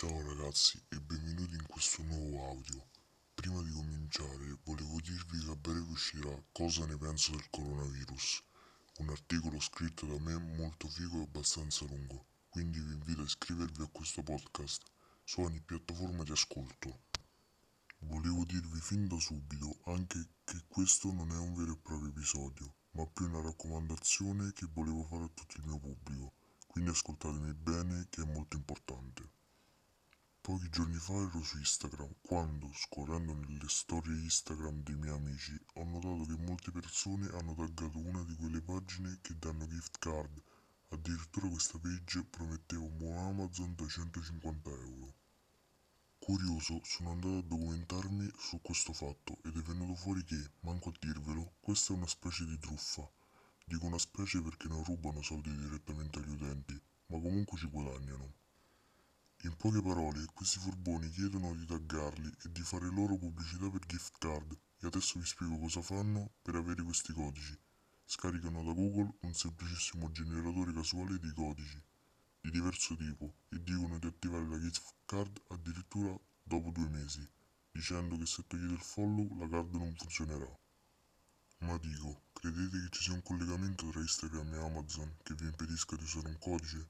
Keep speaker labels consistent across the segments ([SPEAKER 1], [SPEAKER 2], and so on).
[SPEAKER 1] Ciao ragazzi e benvenuti in questo nuovo audio. Prima di cominciare volevo dirvi che a breve uscirà Cosa ne penso del coronavirus, un articolo scritto da me molto figo e abbastanza lungo, quindi vi invito a iscrivervi a questo podcast su ogni piattaforma di ascolto. Volevo dirvi fin da subito anche che questo non è un vero e proprio episodio, ma più una raccomandazione che volevo fare a tutto il mio pubblico, quindi ascoltatemi bene che è molto importante. Pochi giorni fa ero su Instagram quando, scorrendo nelle storie Instagram dei miei amici, ho notato che molte persone hanno taggato una di quelle pagine che danno gift card. Addirittura questa page prometteva un buon Amazon da 150 euro. Curioso, sono andato a documentarmi su questo fatto ed è venuto fuori che, manco a dirvelo, questa è una specie di truffa. Dico una specie perché non rubano soldi direttamente agli utenti, ma comunque ci guadagnano. In poche parole, questi furboni chiedono di taggarli e di fare loro pubblicità per gift card e adesso vi spiego cosa fanno per avere questi codici. Scaricano da Google un semplicissimo generatore casuale di codici di diverso tipo e dicono di attivare la gift card addirittura dopo due mesi, dicendo che se togliete il follow la card non funzionerà. Ma dico, credete che ci sia un collegamento tra Instagram e Amazon che vi impedisca di usare un codice?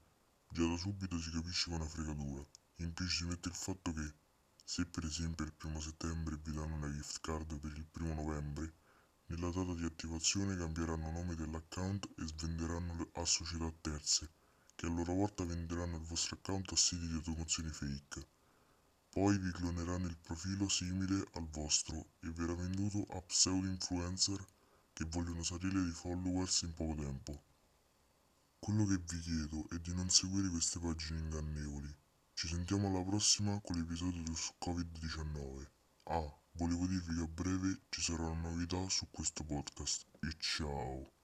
[SPEAKER 1] Già da subito si capisce che è una fregatura. In più ci mette il fatto che, se per esempio il primo settembre vi danno una gift card per il primo novembre, nella data di attivazione cambieranno nome dell'account e svenderanno a società terze, che a loro volta venderanno il vostro account a siti di automazione fake. Poi vi cloneranno il profilo simile al vostro e verrà venduto a pseudo influencer che vogliono salire di followers in poco tempo. Quello che vi chiedo è di non seguire queste pagine ingannevoli. Ci sentiamo alla prossima con l'episodio su Covid-19. Ah, volevo dirvi che a breve ci sarà una novità su questo podcast. E ciao!